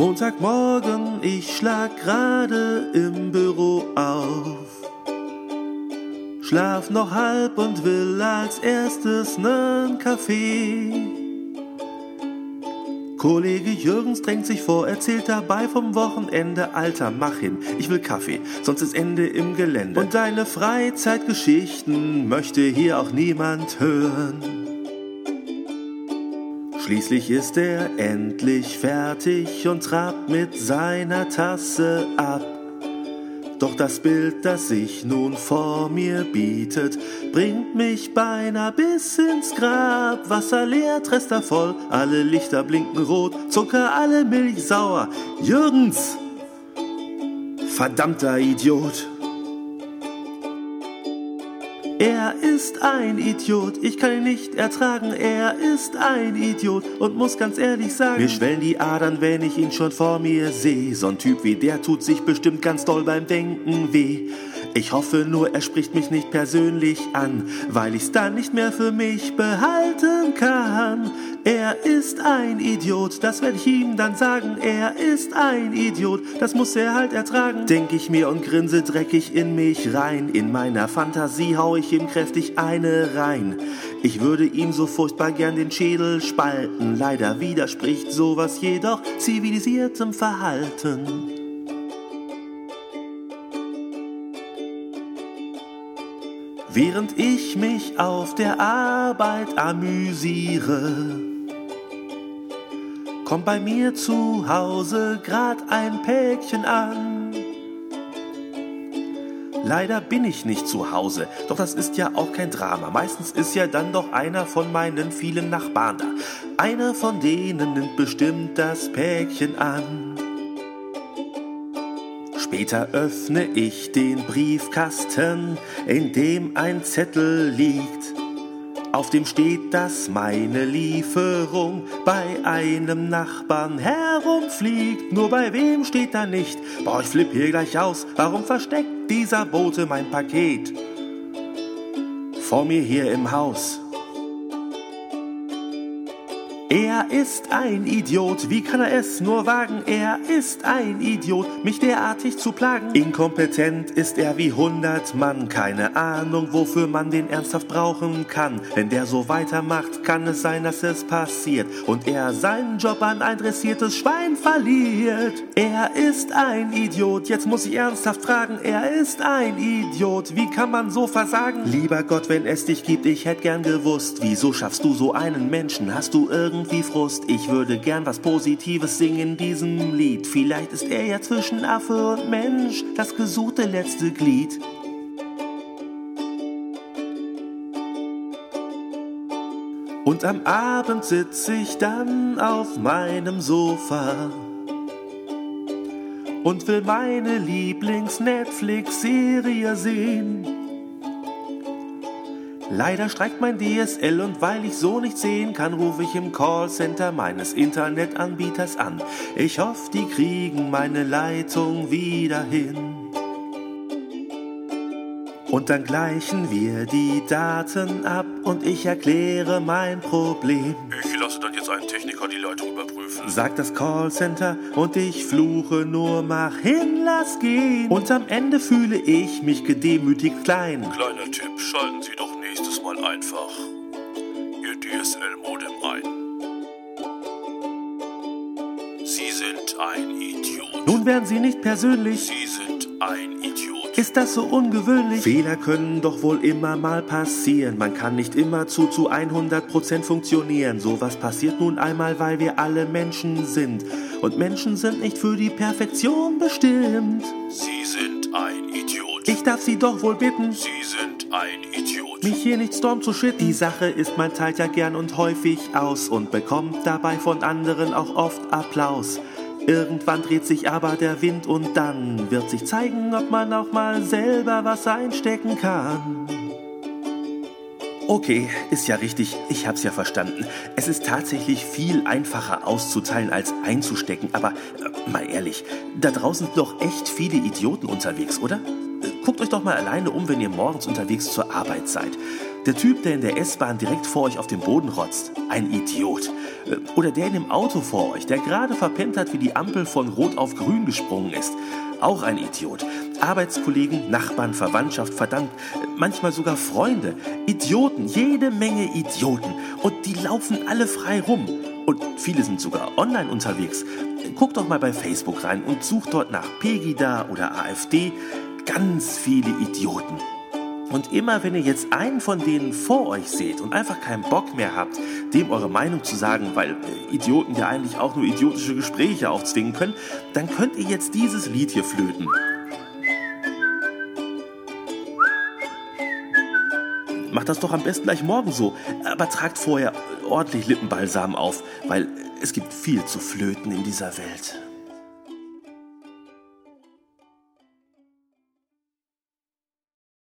Montagmorgen, ich schlag gerade im Büro auf. Schlaf noch halb und will als erstes nen Kaffee. Kollege Jürgens drängt sich vor, erzählt dabei vom Wochenende. Alter, mach hin, ich will Kaffee, sonst ist Ende im Gelände. Und deine Freizeitgeschichten möchte hier auch niemand hören. Schließlich ist er endlich fertig und trabt mit seiner Tasse ab. Doch das Bild, das sich nun vor mir bietet, bringt mich beinahe bis ins Grab. Wasser leer, Trester voll, alle Lichter blinken rot, Zucker, alle Milch sauer. Jürgens! Verdammter Idiot! Er ist ein Idiot, ich kann ihn nicht ertragen. Er ist ein Idiot und muss ganz ehrlich sagen, mir schwellen die Adern, wenn ich ihn schon vor mir sehe. So ein Typ wie der tut sich bestimmt ganz doll beim Denken weh. Ich hoffe nur, er spricht mich nicht persönlich an, weil ich's dann nicht mehr für mich behalten kann. Er ist ein Idiot, das werde ich ihm dann sagen. Er ist ein Idiot, das muss er halt ertragen. Denk ich mir und grinse dreckig in mich rein. In meiner Fantasie hau ich ihm kräftig eine rein. Ich würde ihm so furchtbar gern den Schädel spalten. Leider widerspricht sowas jedoch zivilisiertem Verhalten. Während ich mich auf der Arbeit amüsiere, kommt bei mir zu Hause grad ein Päckchen an. Leider bin ich nicht zu Hause, doch das ist ja auch kein Drama. Meistens ist ja dann doch einer von meinen vielen Nachbarn da. Einer von denen nimmt bestimmt das Päckchen an. Später öffne ich den Briefkasten, in dem ein Zettel liegt. Auf dem steht, dass meine Lieferung bei einem Nachbarn herumfliegt. Nur bei wem steht da nicht? Boah, ich flipp hier gleich aus. Warum versteckt dieser Bote mein Paket? Vor mir hier im Haus. Er ist ein Idiot, wie kann er es nur wagen? Er ist ein Idiot, mich derartig zu plagen. Inkompetent ist er wie hundert Mann, keine Ahnung, wofür man den ernsthaft brauchen kann. Wenn der so weitermacht, kann es sein, dass es passiert und er seinen Job an ein dressiertes Schwein verliert. Er ist ein Idiot, jetzt muss ich ernsthaft fragen, er ist ein Idiot, wie kann man so versagen? Lieber Gott, wenn es dich gibt, ich hätte gern gewusst, wieso schaffst du so einen Menschen? Hast du irgendwie Frust? Ich würde gern was Positives singen in diesem Lied. Vielleicht ist er ja zwischen Affe und Mensch das gesuchte letzte Glied. Und am Abend sitz ich dann auf meinem Sofa und will meine Lieblings-Netflix-Serie sehen. Leider streikt mein DSL und weil ich so nicht sehen kann, rufe ich im Callcenter meines Internetanbieters an. Ich hoffe, die kriegen meine Leitung wieder hin. Und dann gleichen wir die Daten ab und ich erkläre mein Problem. Ich lasse dann jetzt einen Techniker die Leitung überprüfen. Sagt das Callcenter und ich fluche nur, mach hin, lass gehen. Und am Ende fühle ich mich gedemütigt klein. Kleiner Tipp, schalten Sie doch nächstes Mal einfach Ihr DSL-Modem ein. Sie sind ein Idiot. Nun werden Sie nicht persönlich. Sie sind ein Idiot. Ist das so ungewöhnlich? Fehler können doch wohl immer mal passieren. Man kann nicht immer zu zu 100% funktionieren. Sowas passiert nun einmal, weil wir alle Menschen sind. Und Menschen sind nicht für die Perfektion bestimmt. Sie sind ein Idiot. Ich darf Sie doch wohl bitten, Sie sind ein Idiot. mich hier nicht storm zu shitten. Die Sache ist, man teilt ja gern und häufig aus und bekommt dabei von anderen auch oft Applaus. Irgendwann dreht sich aber der Wind und dann wird sich zeigen, ob man auch mal selber was einstecken kann. Okay, ist ja richtig, ich hab's ja verstanden. Es ist tatsächlich viel einfacher auszuteilen als einzustecken, aber äh, mal ehrlich, da draußen sind doch echt viele Idioten unterwegs, oder? Äh, Guckt euch doch mal alleine um, wenn ihr morgens unterwegs zur Arbeit seid. Der Typ, der in der S-Bahn direkt vor euch auf den Boden rotzt, ein Idiot. Äh, oder der in dem Auto vor euch, der gerade verpennt hat, wie die Ampel von Rot auf Grün gesprungen ist, auch ein Idiot. Arbeitskollegen, Nachbarn, Verwandtschaft, verdammt, manchmal sogar Freunde. Idioten, jede Menge Idioten. Und die laufen alle frei rum. Und viele sind sogar online unterwegs. Guckt doch mal bei Facebook rein und sucht dort nach Pegida oder AfD. Ganz viele Idioten. Und immer wenn ihr jetzt einen von denen vor euch seht und einfach keinen Bock mehr habt, dem eure Meinung zu sagen, weil äh, Idioten ja eigentlich auch nur idiotische Gespräche aufzwingen können, dann könnt ihr jetzt dieses Lied hier flöten. Macht das doch am besten gleich morgen so, aber tragt vorher ordentlich Lippenbalsam auf, weil es gibt viel zu flöten in dieser Welt.